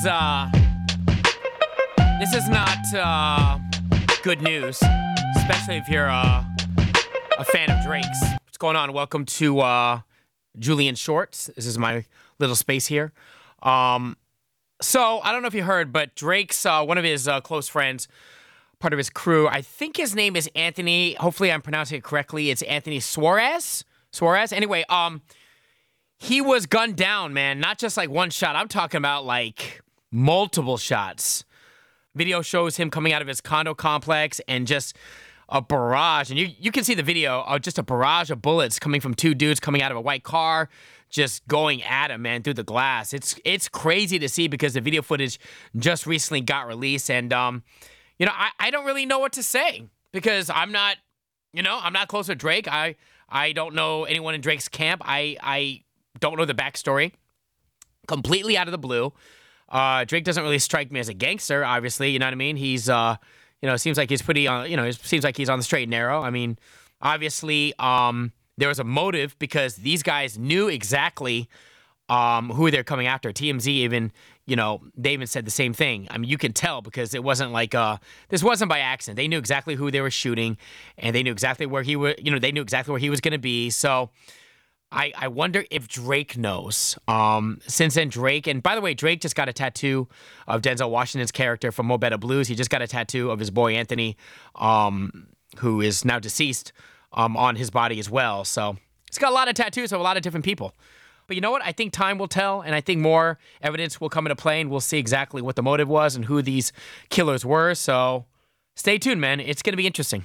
Is uh this is not uh good news, especially if you're uh, a fan of Drake's. What's going on? Welcome to uh Julian Shorts. This is my little space here. Um so I don't know if you heard, but Drake's uh, one of his uh, close friends, part of his crew. I think his name is Anthony. Hopefully, I'm pronouncing it correctly. It's Anthony Suarez. Suarez. Anyway, um, he was gunned down, man. Not just like one shot. I'm talking about like multiple shots. Video shows him coming out of his condo complex and just a barrage. And you you can see the video of just a barrage of bullets coming from two dudes coming out of a white car just going at him, man, through the glass. It's it's crazy to see because the video footage just recently got released, and um, you know, I, I don't really know what to say because I'm not, you know, I'm not close to Drake. I I don't know anyone in Drake's camp. I I don't know the backstory. Completely out of the blue. Uh, Drake doesn't really strike me as a gangster, obviously. You know what I mean? He's uh, you know, seems like he's pretty on. You know, it seems like he's on the straight and narrow. I mean, obviously, um there was a motive because these guys knew exactly um, who they're coming after. TMZ even, you know, they even said the same thing. I mean, you can tell because it wasn't like uh, this wasn't by accident. They knew exactly who they were shooting, and they knew exactly where he was. You know, they knew exactly where he was going to be. So. I, I wonder if Drake knows. Um, since then, Drake, and by the way, Drake just got a tattoo of Denzel Washington's character from Mo Better Blues. He just got a tattoo of his boy Anthony, um, who is now deceased um, on his body as well. So he's got a lot of tattoos of a lot of different people. But you know what? I think time will tell, and I think more evidence will come into play, and we'll see exactly what the motive was and who these killers were. So stay tuned, man. It's going to be interesting.